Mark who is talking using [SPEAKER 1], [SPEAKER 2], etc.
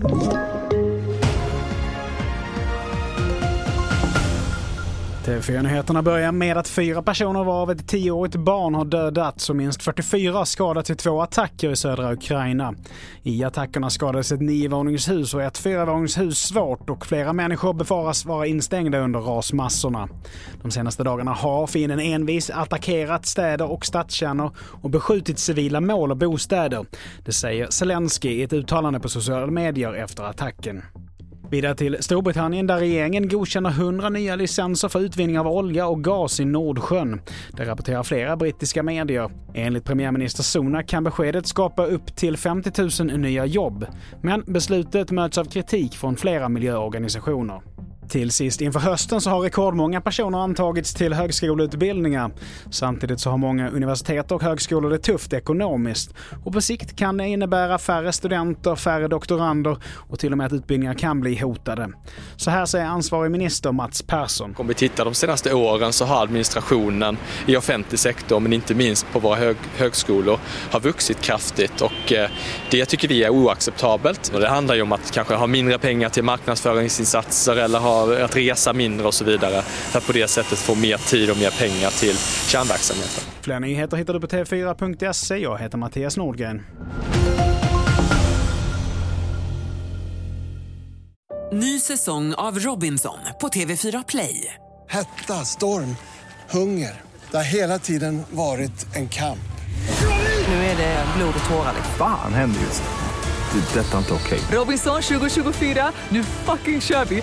[SPEAKER 1] Thank you. TV4-nyheterna börjar med att fyra personer varav ett tioårigt barn har dödats och minst 44 skadats i två attacker i södra Ukraina. I attackerna skadades ett niovåningshus och ett fyravåningshus svårt och flera människor befaras vara instängda under rasmassorna. De senaste dagarna har fienden envis attackerat städer och stadskärnor och beskjutit civila mål och bostäder. Det säger Zelensky i ett uttalande på sociala medier efter attacken. Vidare till Storbritannien där regeringen godkänner 100 nya licenser för utvinning av olja och gas i Nordsjön. Det rapporterar flera brittiska medier. Enligt premiärminister Sunak kan beskedet skapa upp till 50 000 nya jobb. Men beslutet möts av kritik från flera miljöorganisationer. Till sist, inför hösten så har rekordmånga personer antagits till högskoleutbildningar. Samtidigt så har många universitet och högskolor det tufft ekonomiskt. Och på sikt kan det innebära färre studenter, färre doktorander och till och med att utbildningar kan bli hotade. Så här säger ansvarig minister Mats Persson.
[SPEAKER 2] Om vi tittar de senaste åren så har administrationen i offentlig sektor, men inte minst på våra hög högskolor, har vuxit kraftigt och eh, det tycker vi är oacceptabelt. Och det handlar ju om att kanske ha mindre pengar till marknadsföringsinsatser eller ha att resa mindre och så vidare. För att på det sättet få mer tid och mer pengar till kärnverksamheten.
[SPEAKER 1] Fler nyheter hittar du på tv4.se. Jag heter Mattias Nordgren.
[SPEAKER 3] Ny säsong av Robinson på TV4 Play.
[SPEAKER 4] Hetta, storm, hunger. Det har hela tiden varit en kamp.
[SPEAKER 3] Nu är det blod och tårar.
[SPEAKER 5] Fan händer just det. Det är detta inte okej.
[SPEAKER 3] Robinson 2024, nu fucking kör vi!